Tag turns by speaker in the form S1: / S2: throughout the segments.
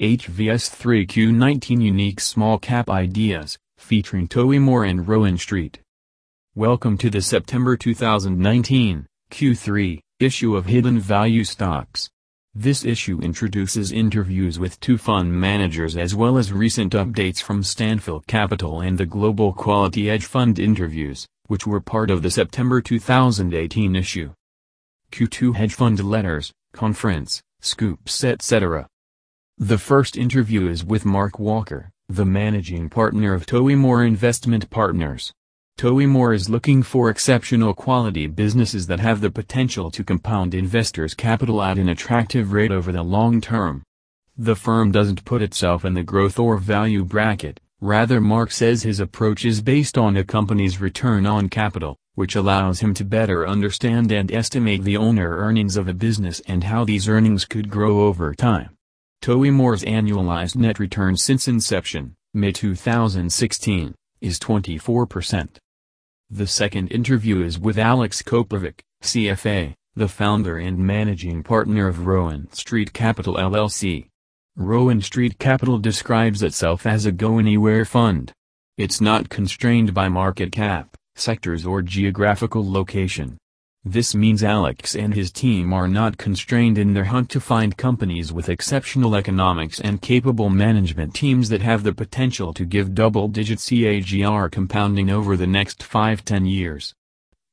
S1: HVS3Q19 Unique Small Cap Ideas, featuring Tollymore and Rowan Street. Welcome to the September 2019, Q3, issue of Hidden Value Stocks. This issue introduces interviews with two fund managers as well as recent updates from Stanphyl Capital and the Global Quality Edge Fund interviews, which were part of the September 2018 issue. Q2 Hedge Fund Letters, Conference, Scoops etc. The first interview is with Mark Walker, the managing partner of Tollymore Investment Partners. Tollymore is looking for exceptional quality businesses that have the potential to compound investors' capital at an attractive rate over the long term. The firm doesn't put itself in the growth or value bracket, rather Mark says his approach is based on a company's return on capital, which allows him to better understand and estimate the owner earnings of a business and how these earnings could grow over time. Tollymore's annualized net return since inception, May 2016, is 24%. The second interview is with Alex Kopovic, CFA, the founder and managing partner of Rowan Street Capital LLC. Rowan Street Capital describes itself as a go-anywhere fund. It's not constrained by market cap, sectors or geographical location. This means Alex and his team are not constrained in their hunt to find companies with exceptional economics and capable management teams that have the potential to give double-digit CAGR compounding over the next 5-10 years.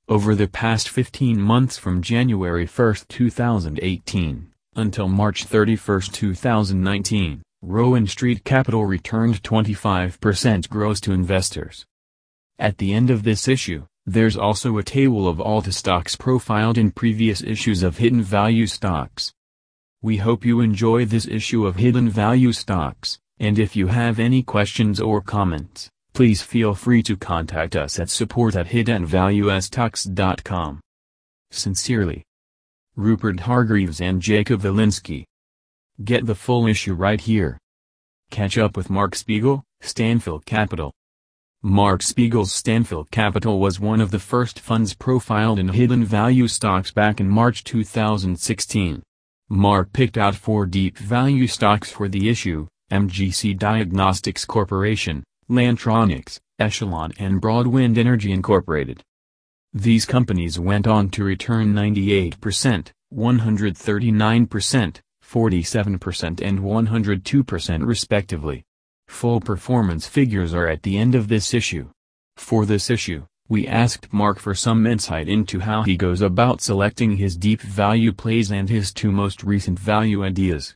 S1: Over the past 15 months from January 1, 2018, until March 31, 2019, Rowan Street Capital returned 25% gross to investors. At the end of this issue, there's also a table of all the stocks profiled in previous issues of Hidden Value Stocks. We hope you enjoy this issue of Hidden Value Stocks, and if you have any questions or comments, please feel free to contact us at support at hiddenvaluestocks.com. Sincerely. Rupert Hargreaves and Jacob Wolinsky. Get the full issue right here. Catch up with Mark Spiegel, Stanphyl Capital. Mark Spiegel's Stanphyl Capital was one of the first funds profiled in hidden value stocks back in March 2016. Mark picked out four deep value stocks for the issue, MGC Diagnostics Corporation, Lantronix, Echelon and Broadwind Energy Incorporated. These companies went on to return 98%, 139%, 47% and 102% respectively. Full performance figures are at the end of this issue. For this issue, we asked Mark for some insight into how he goes about selecting his deep value plays and his two most recent value ideas.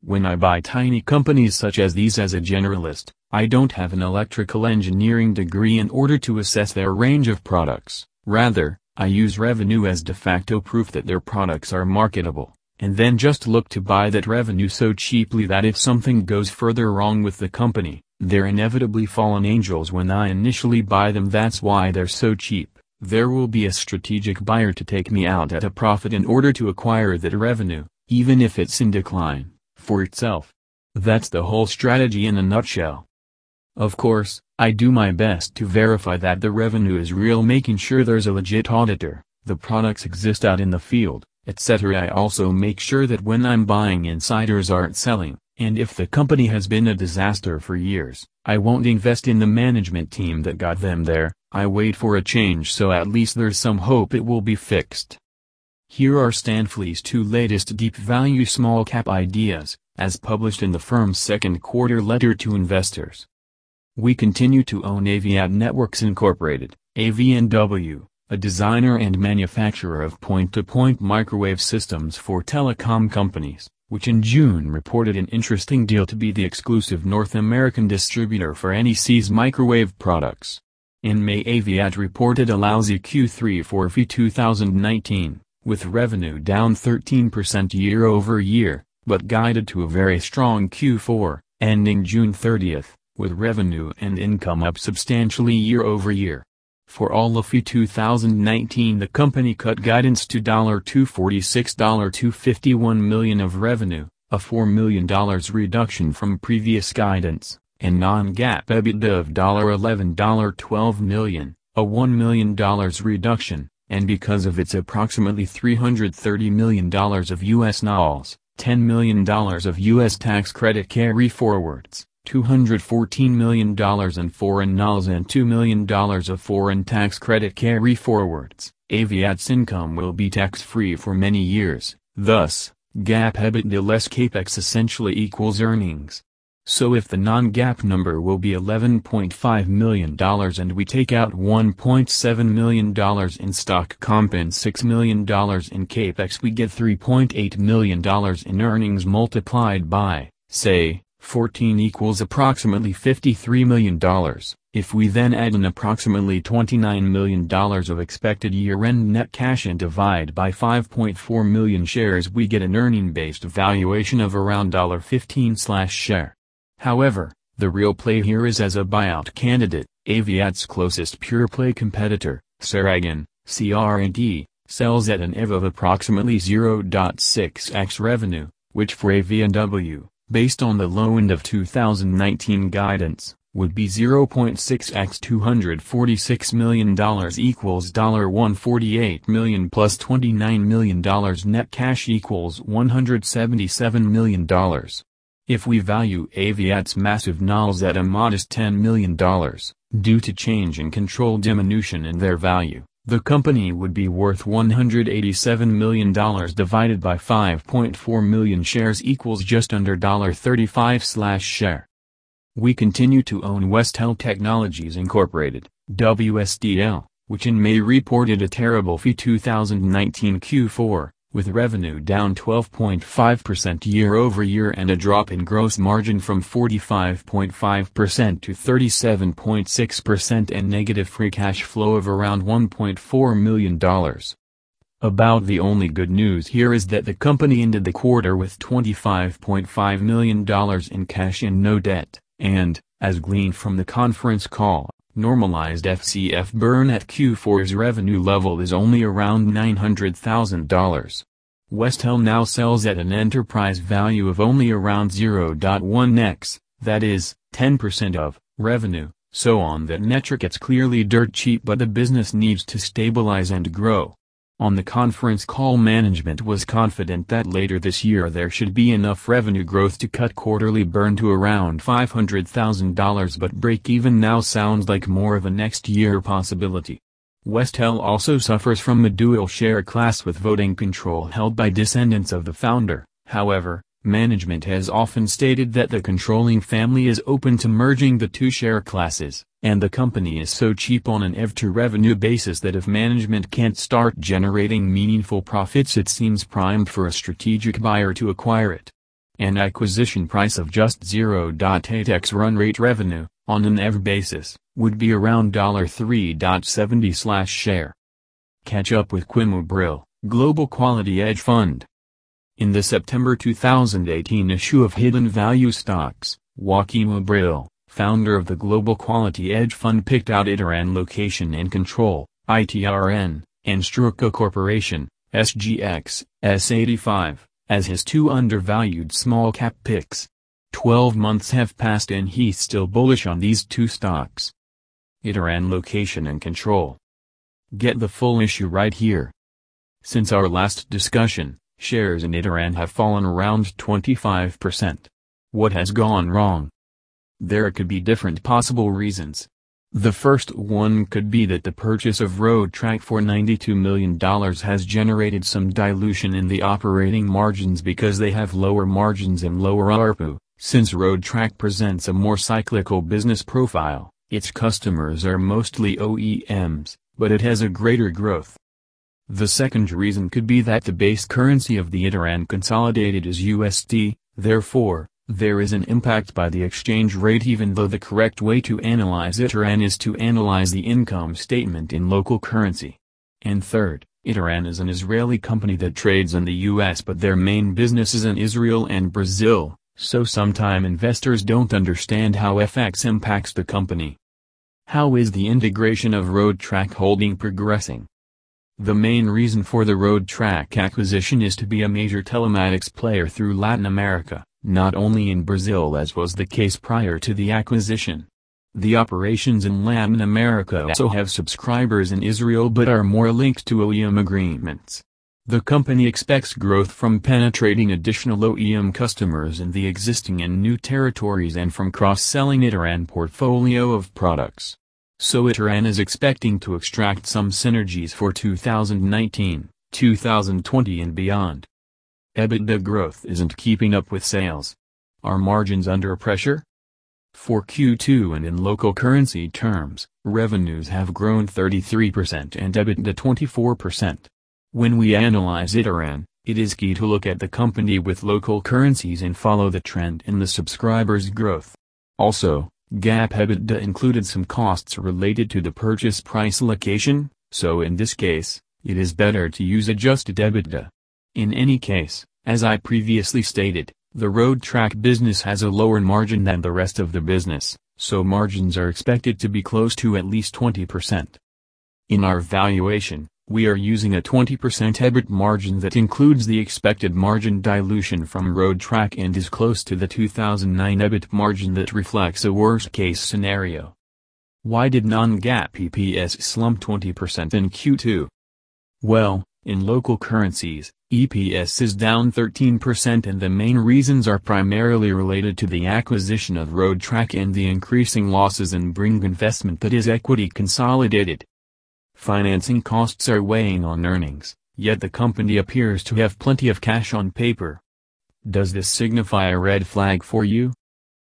S1: When I buy tiny companies such as these as a generalist, I don't have an electrical engineering degree in order to assess their range of products, rather, I use revenue as de facto proof that their products are marketable and then just look to buy that revenue so cheaply that if something goes further wrong with the company, they're inevitably fallen angels when I initially buy them that's why they're so cheap. There will be a strategic buyer to take me out at a profit in order to acquire that revenue, even if it's in decline, for itself. That's the whole strategy in a nutshell. Of course, I do my best to verify that the revenue is real making sure there's a legit auditor, the products exist out in the field, etc. I also make sure that when I'm buying insiders aren't selling, and if the company has been a disaster for years, I won't invest in the management team that got them there, I wait for a change so at least there's some hope it will be fixed. Here are Stanphyl's two latest deep value small cap ideas, as published in the firm's second quarter letter to investors. We continue to own Aviat Networks Incorporated, AVNW, a designer and manufacturer of point-to-point -point microwave systems for telecom companies, which in June reported an interesting deal to be the exclusive North American distributor for NEC's microwave products. In May Aviat reported a lousy Q3 for FY 2019, with revenue down 13% year-over-year, but guided to a very strong Q4, ending June 30, with revenue and income up substantially year-over-year. For all of 2019 the company cut guidance to 246 251 million of revenue, a $4 million reduction from previous guidance, and non-GAAP EBITDA of $11 $12 million, a $1 million reduction, and because of its approximately $330 million of U.S. NOLs, $10 million of U.S. tax credit carry forwards, $214 million in foreign NOLs and $2 million of foreign tax credit carry forwards. Aviat's income will be tax-free for many years, thus, GAAP EBITDA less capex essentially equals earnings. So if the non-GAAP number will be $11.5 million and we take out $1.7 million in stock comp and $6 million in capex we get $3.8 million in earnings multiplied by, say, 14 equals approximately $53 million. If we then add an approximately $29 million of expected year-end net cash and divide by 5.4 million shares we get an earning-based valuation of around $15 share. However, the real play here is as a buyout candidate, Aviat's closest pure-play competitor, Ceragon, CR&D, sells at an EV of approximately 0.6x revenue, which for AVNW, based on the low end of 2019 guidance, would be 0.6x $246 million equals $148 million plus $29 million net cash equals $177 million. If we value Aviat's massive NOLs at a modest $10 million, due to change in control diminution in their value, the company would be worth $187 million divided by 5.4 million shares equals just under $35 share. We continue to own Westell Technologies Incorporated, WSTL, which in May reported a terrible fee 2019 Q4, with revenue down 12.5% year-over-year and a drop in gross margin from 45.5% to 37.6% and negative free cash flow of around $1.4 million. About the only good news here is that the company ended the quarter with $25.5 million in cash and no debt, and, as gleaned from the conference call, normalized FCF burn at Q4's revenue level is only around $900,000. Westell now sells at an enterprise value of only around 0.1x, that is, 10% of, revenue, so on that metric it's clearly dirt cheap but the business needs to stabilize and grow. On the conference call management was confident that later this year there should be enough revenue growth to cut quarterly burn to around $500,000 but break-even now sounds like more of a next year possibility. Westell also suffers from a dual share class with voting control held by descendants of the founder, however, Management has often stated that the controlling family is open to merging the two share classes, and the company is so cheap on an EV-to-revenue basis that if management can't start generating meaningful profits it seems primed for a strategic buyer to acquire it. An acquisition price of just 0.8x run rate revenue, on an EV basis, would be around $3.70 share. Catch up with Quimubril, Global Quality Edge Fund. In the September 2018 issue of Hidden Value Stocks, Joaquim Abril, founder of the Global Quality Edge Fund picked out Ituran Location and Control, ITRN, and Straco Corporation, SGX, S85, as his two undervalued small-cap picks. Twelve months have passed and he's still bullish on these two stocks. Ituran Location and Control. Get the full issue right here. Since our last discussion, shares in Ituran have fallen around 25%. What has gone wrong? There could be different possible reasons. The first one could be that the purchase of Roadtrack for $92 million has generated some dilution in the operating margins because they have lower margins and lower ARPU. Since Roadtrack presents a more cyclical business profile, its customers are mostly OEMs, but it has a greater growth. The second reason could be that the base currency of the Ituran consolidated is USD, therefore, there is an impact by the exchange rate even though the correct way to analyze Ituran is to analyze the income statement in local currency. And third, Ituran is an Israeli company that trades in the US but their main business is in Israel and Brazil, so sometime investors don't understand how FX impacts the company. How is the integration of Roadtrack Holding progressing? The main reason for the Roadtrack acquisition is to be a major telematics player through Latin America, not only in Brazil as was the case prior to the acquisition. The operations in Latin America also have subscribers in Israel but are more linked to OEM agreements. The company expects growth from penetrating additional OEM customers in the existing and new territories and from cross-selling Ituran portfolio of products. So Ituran is expecting to extract some synergies for 2019, 2020 and beyond. EBITDA growth isn't keeping up with sales. Are margins under pressure? For Q2 and in local currency terms, revenues have grown 33% and EBITDA 24%. When we analyze Ituran, it is key to look at the company with local currencies and follow the trend in the subscribers growth. Also, GAAP EBITDA included some costs related to the purchase price allocation, so in this case, it is better to use adjusted EBITDA. In any case, as I previously stated, the road track business has a lower margin than the rest of the business, so margins are expected to be close to at least 20%. In our valuation, we are using a 20% EBIT margin that includes the expected margin dilution from road track and is close to the 2009 EBIT margin that reflects a worst-case scenario. Why did non-GAAP EPS slump 20% in Q2? Well, in local currencies, EPS is down 13% and the main reasons are primarily related to the acquisition of road track and the increasing losses in Bring investment that is equity consolidated. Financing costs are weighing on earnings, yet the company appears to have plenty of cash on paper. Does this signify a red flag for you?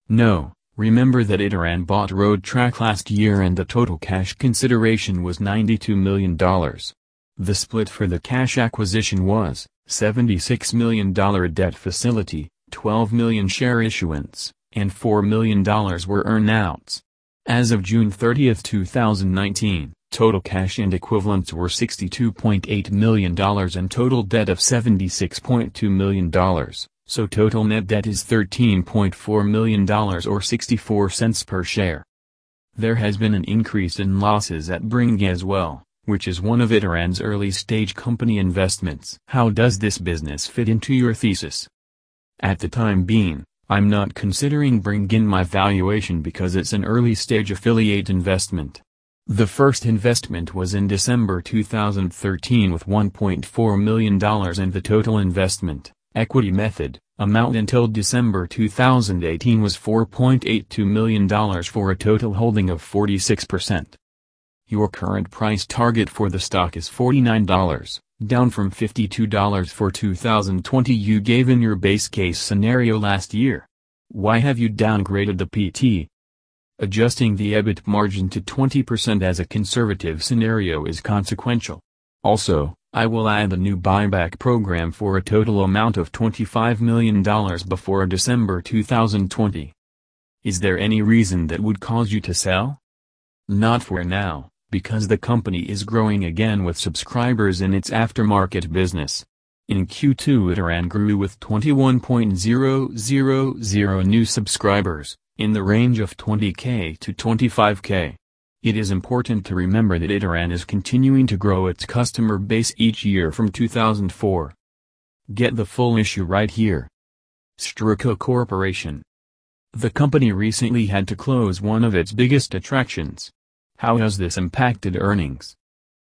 S1: No, remember that Ituran bought Road Track last year and the total cash consideration was $92 million. The split for the cash acquisition was, $76 million debt facility, 12 million share issuance, and $4 million were earnouts. As of June 30, 2019, Total cash and equivalents were $62.8 million and total debt of $76.2 million, so total net debt is $13.4 million or 64 cents per share. There has been an increase in losses at Bring as well, which is one of Ituran's early-stage company investments. How does this business fit into your thesis? At the time being, I'm not considering Bring in my valuation because it's an early-stage affiliate investment. The first investment was in December 2013 with $1.4 million and the total investment, equity method, amount until December 2018 was $4.82 million for a total holding of 46%. Your current price target for the stock is $49, down from $52 for 2020 you gave in your base case scenario last year. Why have you downgraded the PT? Adjusting the EBIT margin to 20% as a conservative scenario is consequential. Also, I will add a new buyback program for a total amount of $25 million before December 2020. Is there any reason that would cause you to sell? Not for now, because the company is growing again with subscribers in its aftermarket business. In Q2 Ituran grew with 21.000 new subscribers, in the range of 20k to 25k. It is important to remember that Ituran is continuing to grow its customer base each year from 2004. Get the full issue right here. Straco Corporation. The company recently had to close one of its biggest attractions. How has this impacted earnings?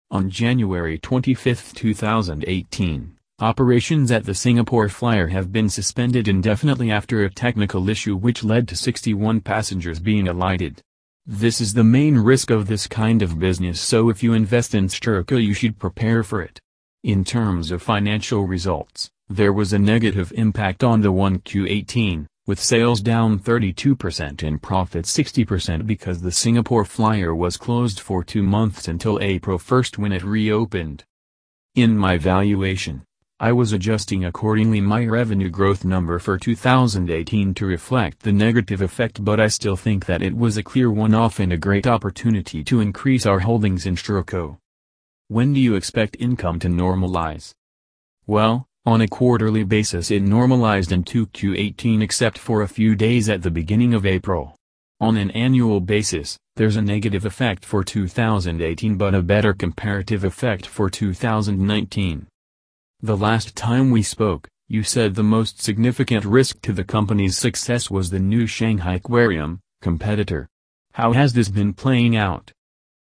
S1: On January 25, 2018, Operations at the Singapore Flyer have been suspended indefinitely after a technical issue which led to 61 passengers being alighted. This is the main risk of this kind of business so if you invest in Straco you should prepare for it. In terms of financial results, there was a negative impact on the 1Q18, with sales down 32% and profits 60% because the Singapore Flyer was closed for two months until April 1 when it reopened. In my valuation, I was adjusting accordingly my revenue growth number for 2018 to reflect the negative effect but I still think that it was a clear one-off and a great opportunity to increase our holdings in Straco. When do you expect income to normalize? Well, on a quarterly basis it normalized in 2Q18 except for a few days at the beginning of April. On an annual basis, there's a negative effect for 2018 but a better comparative effect for 2019. The last time we spoke, you said the most significant risk to the company's success was the new Shanghai Aquarium, competitor. How has this been playing out?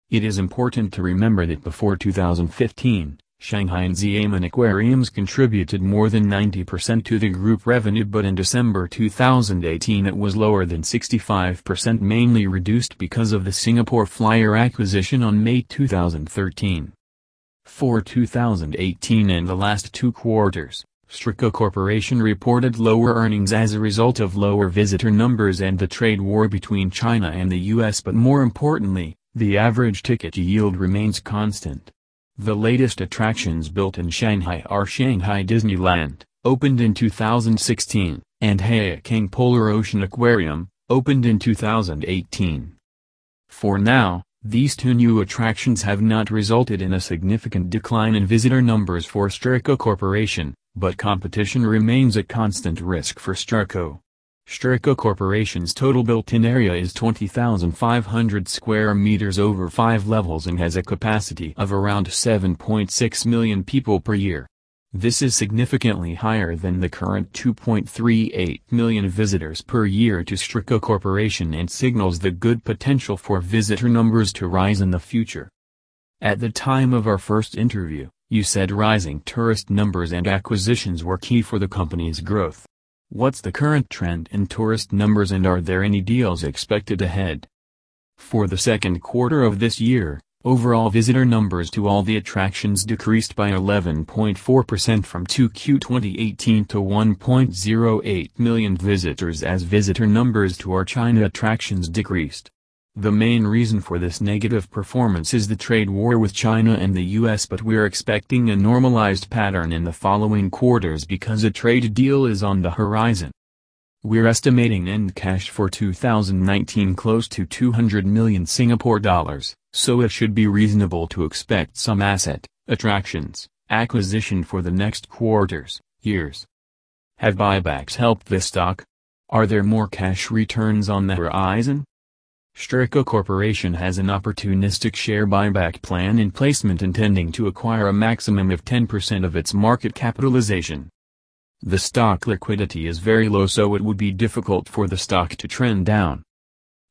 S1: It is important to remember that before 2015, Shanghai and Xiamen aquariums contributed more than 90% to the group revenue but in December 2018 it was lower than 65% mainly reduced because of the Singapore Flyer acquisition on May 2013. For 2018 and the last two quarters, Straco Corporation reported lower earnings as a result of lower visitor numbers and the trade war between China and the US but more importantly, the average ticket yield remains constant. The latest attractions built in Shanghai are Shanghai Disneyland, opened in 2016, and Haichang Polar Ocean Aquarium, opened in 2018. For now, these two new attractions have not resulted in a significant decline in visitor numbers for Straco Corporation, but competition remains a constant risk for Straco. Straco Corporation's total built-in area is 20,500 square meters over five levels and has a capacity of around 7.6 million people per year. This is significantly higher than the current 2.38 million visitors per year to Straco Corporation and signals the good potential for visitor numbers to rise in the future. At the time of our first interview, you said rising tourist numbers and acquisitions were key for the company's growth. What's the current trend in tourist numbers and are there any deals expected ahead? For the second quarter of this year, overall visitor numbers to all the attractions decreased by 11.4% from 2Q 2018 to 1.08 million visitors as visitor numbers to our China attractions decreased. The main reason for this negative performance is the trade war with China and the US but we're expecting a normalized pattern in the following quarters because a trade deal is on the horizon. We're estimating end cash for 2019 close to 200 million Singapore dollars, so it should be reasonable to expect some asset, attractions, acquisition for the next quarters, years. Have buybacks helped this stock? Are there more cash returns on the horizon? Straco Corporation has an opportunistic share buyback plan in placement intending to acquire a maximum of 10% of its market capitalization. The stock liquidity is very low so it would be difficult for the stock to trend down.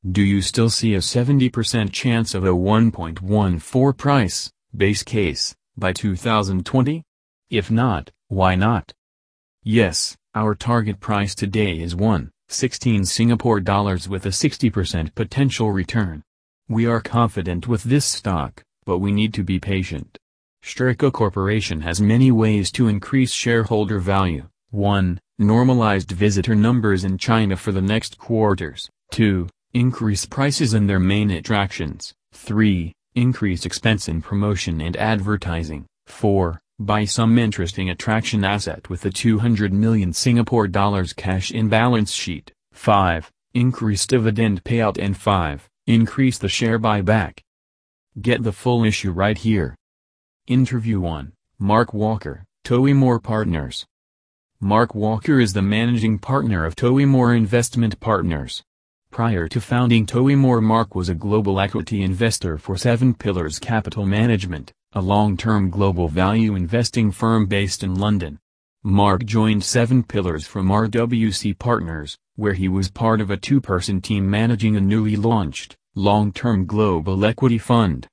S1: Do you still see a 70% chance of a 1.14 price, base case, by 2020? If not, why not? Yes, our target price today is 1. 16 Singapore dollars with a 60% potential return. We are confident with this stock, but we need to be patient. Straco Corporation has many ways to increase shareholder value. 1. Normalized visitor numbers in China for the next quarters. 2. Increase prices in their main attractions. 3. Increase expense in promotion and advertising. 4. Buy some interesting attraction asset with a 200 million Singapore dollars cash in balance sheet. 5. Increase dividend payout and 5. Increase the share buyback. Get the full issue right here. Interview 1, Mark Walker, Tollymore Partners. Mark Walker is the managing partner of Tollymore Investment Partners. Prior to founding Tollymore Mark was a global equity investor for Seven Pillars Capital Management, a long-term global value investing firm based in London. Mark joined Seven Pillars from RWC Partners, where he was part of a two-person team managing a newly launched, long-term global equity fund.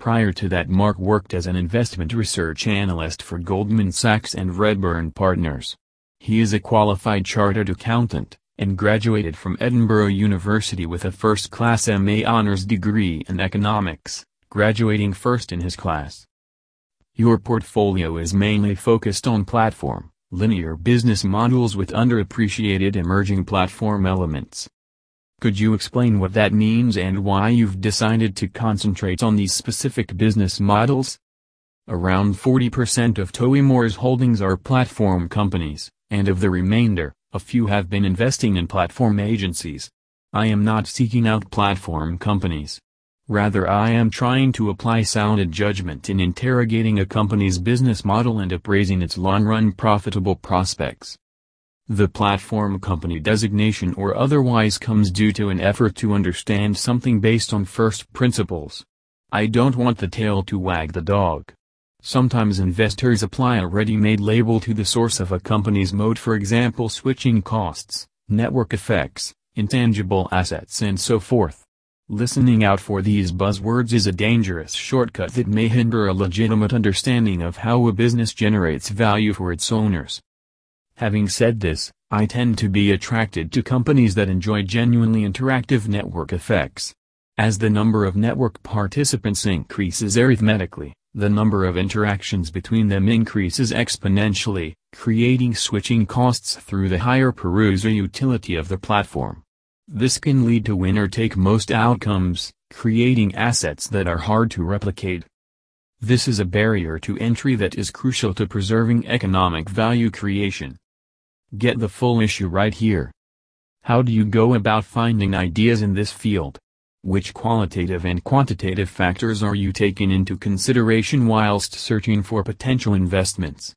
S1: Prior to that Mark worked as an investment research analyst for Goldman Sachs and Redburn Partners. He is a qualified chartered accountant, and graduated from Edinburgh University with a first-class MA honors degree in economics, graduating first in his class. Your portfolio is mainly focused on platform, linear business models with underappreciated emerging platform elements. Could you explain what that means and why you've decided to concentrate on these specific business models? Around 40% of Tollymore's holdings are platform companies, and of the remainder, a few have been investing in platform agencies. I am not seeking out platform companies. Rather I am trying to apply sound judgment in interrogating a company's business model and appraising its long-run profitable prospects. The platform company designation or otherwise comes due to an effort to understand something based on first principles. I don't want the tail to wag the dog. Sometimes investors apply a ready-made label to the source of a company's mode for example switching costs, network effects, intangible assets and so forth. Listening out for these buzzwords is a dangerous shortcut that may hinder a legitimate understanding of how a business generates value for its owners. Having said this, I tend to be attracted to companies that enjoy genuinely interactive network effects. As the number of network participants increases arithmetically, the number of interactions between them increases exponentially, creating switching costs through the higher per user utility of the platform. This can lead to winner-take-most outcomes, creating assets that are hard to replicate. This is a barrier to entry that is crucial to preserving economic value creation. Get the full issue right here. How do you go about finding ideas in this field? Which qualitative and quantitative factors are you taking into consideration whilst searching for potential investments?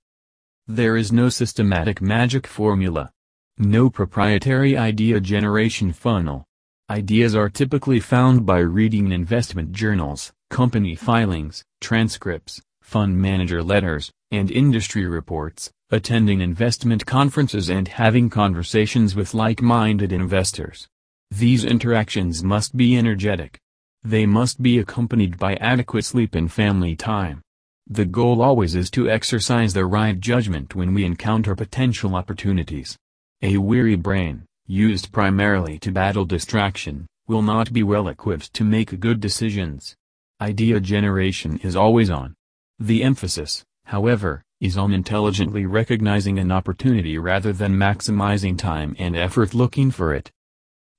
S1: There is no systematic magic formula. No proprietary idea generation funnel. Ideas are typically found by reading investment journals, company filings, transcripts, fund manager letters, and industry reports, attending investment conferences and having conversations with like-minded investors. These interactions must be energetic. They must be accompanied by adequate sleep and family time. The goal always is to exercise the right judgment when we encounter potential opportunities. A weary brain, used primarily to battle distraction, will not be well equipped to make good decisions. Idea generation is always on. The emphasis, however, is on intelligently recognizing an opportunity rather than maximizing time and effort looking for it.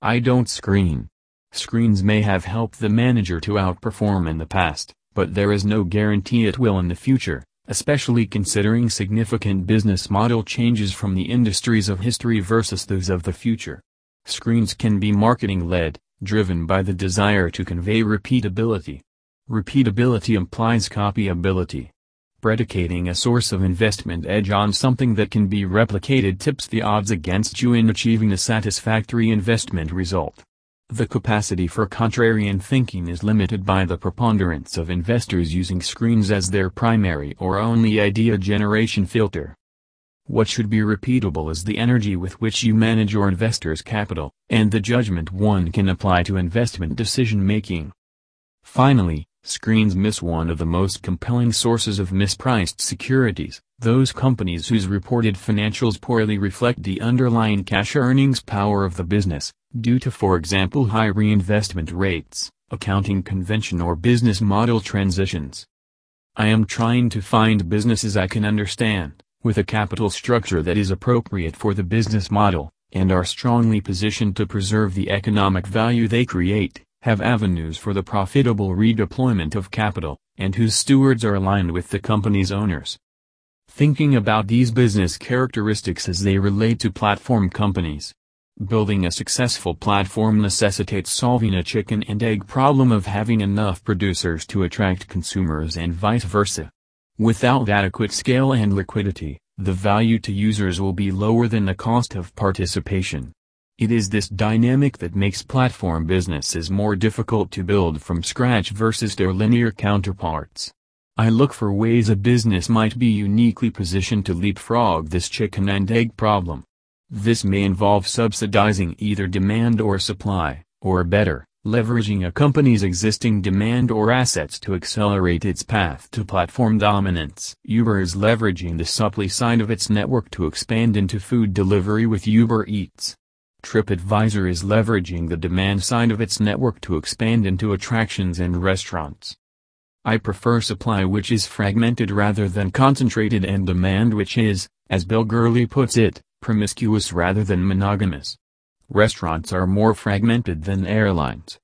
S1: I don't screen. Screens may have helped the manager to outperform in the past, but there is no guarantee it will in the future especially considering significant business model changes from the industries of history versus those of the future. Screens can be marketing-led, driven by the desire to convey repeatability. Repeatability implies copyability. Predicating a source of investment edge on something that can be replicated tips the odds against you in achieving a satisfactory investment result. The capacity for contrarian thinking is limited by the preponderance of investors using screens as their primary or only idea generation filter. What should be repeatable is the energy with which you manage your investors' capital, and the judgment one can apply to investment decision-making. Finally, screens miss one of the most compelling sources of mispriced securities, those companies whose reported financials poorly reflect the underlying cash earnings power of the business, due to for example high reinvestment rates, accounting convention or business model transitions. I am trying to find businesses I can understand, with a capital structure that is appropriate for the business model, and are strongly positioned to preserve the economic value they create, have avenues for the profitable redeployment of capital, and whose stewards are aligned with the company's owners. Thinking about these business characteristics as they relate to platform companies. Building a successful platform necessitates solving a chicken and egg problem of having enough producers to attract consumers and vice versa. Without adequate scale and liquidity, the value to users will be lower than the cost of participation. It is this dynamic that makes platform businesses more difficult to build from scratch versus their linear counterparts. I look for ways a business might be uniquely positioned to leapfrog this chicken and egg problem. This may involve subsidizing either demand or supply, or better, leveraging a company's existing demand or assets to accelerate its path to platform dominance. Uber is leveraging the supply side of its network to expand into food delivery with Uber Eats. TripAdvisor is leveraging the demand side of its network to expand into attractions and restaurants. I prefer supply which is fragmented rather than concentrated and demand which is, as Bill Gurley puts it, promiscuous rather than monogamous. Restaurants are more fragmented than airlines,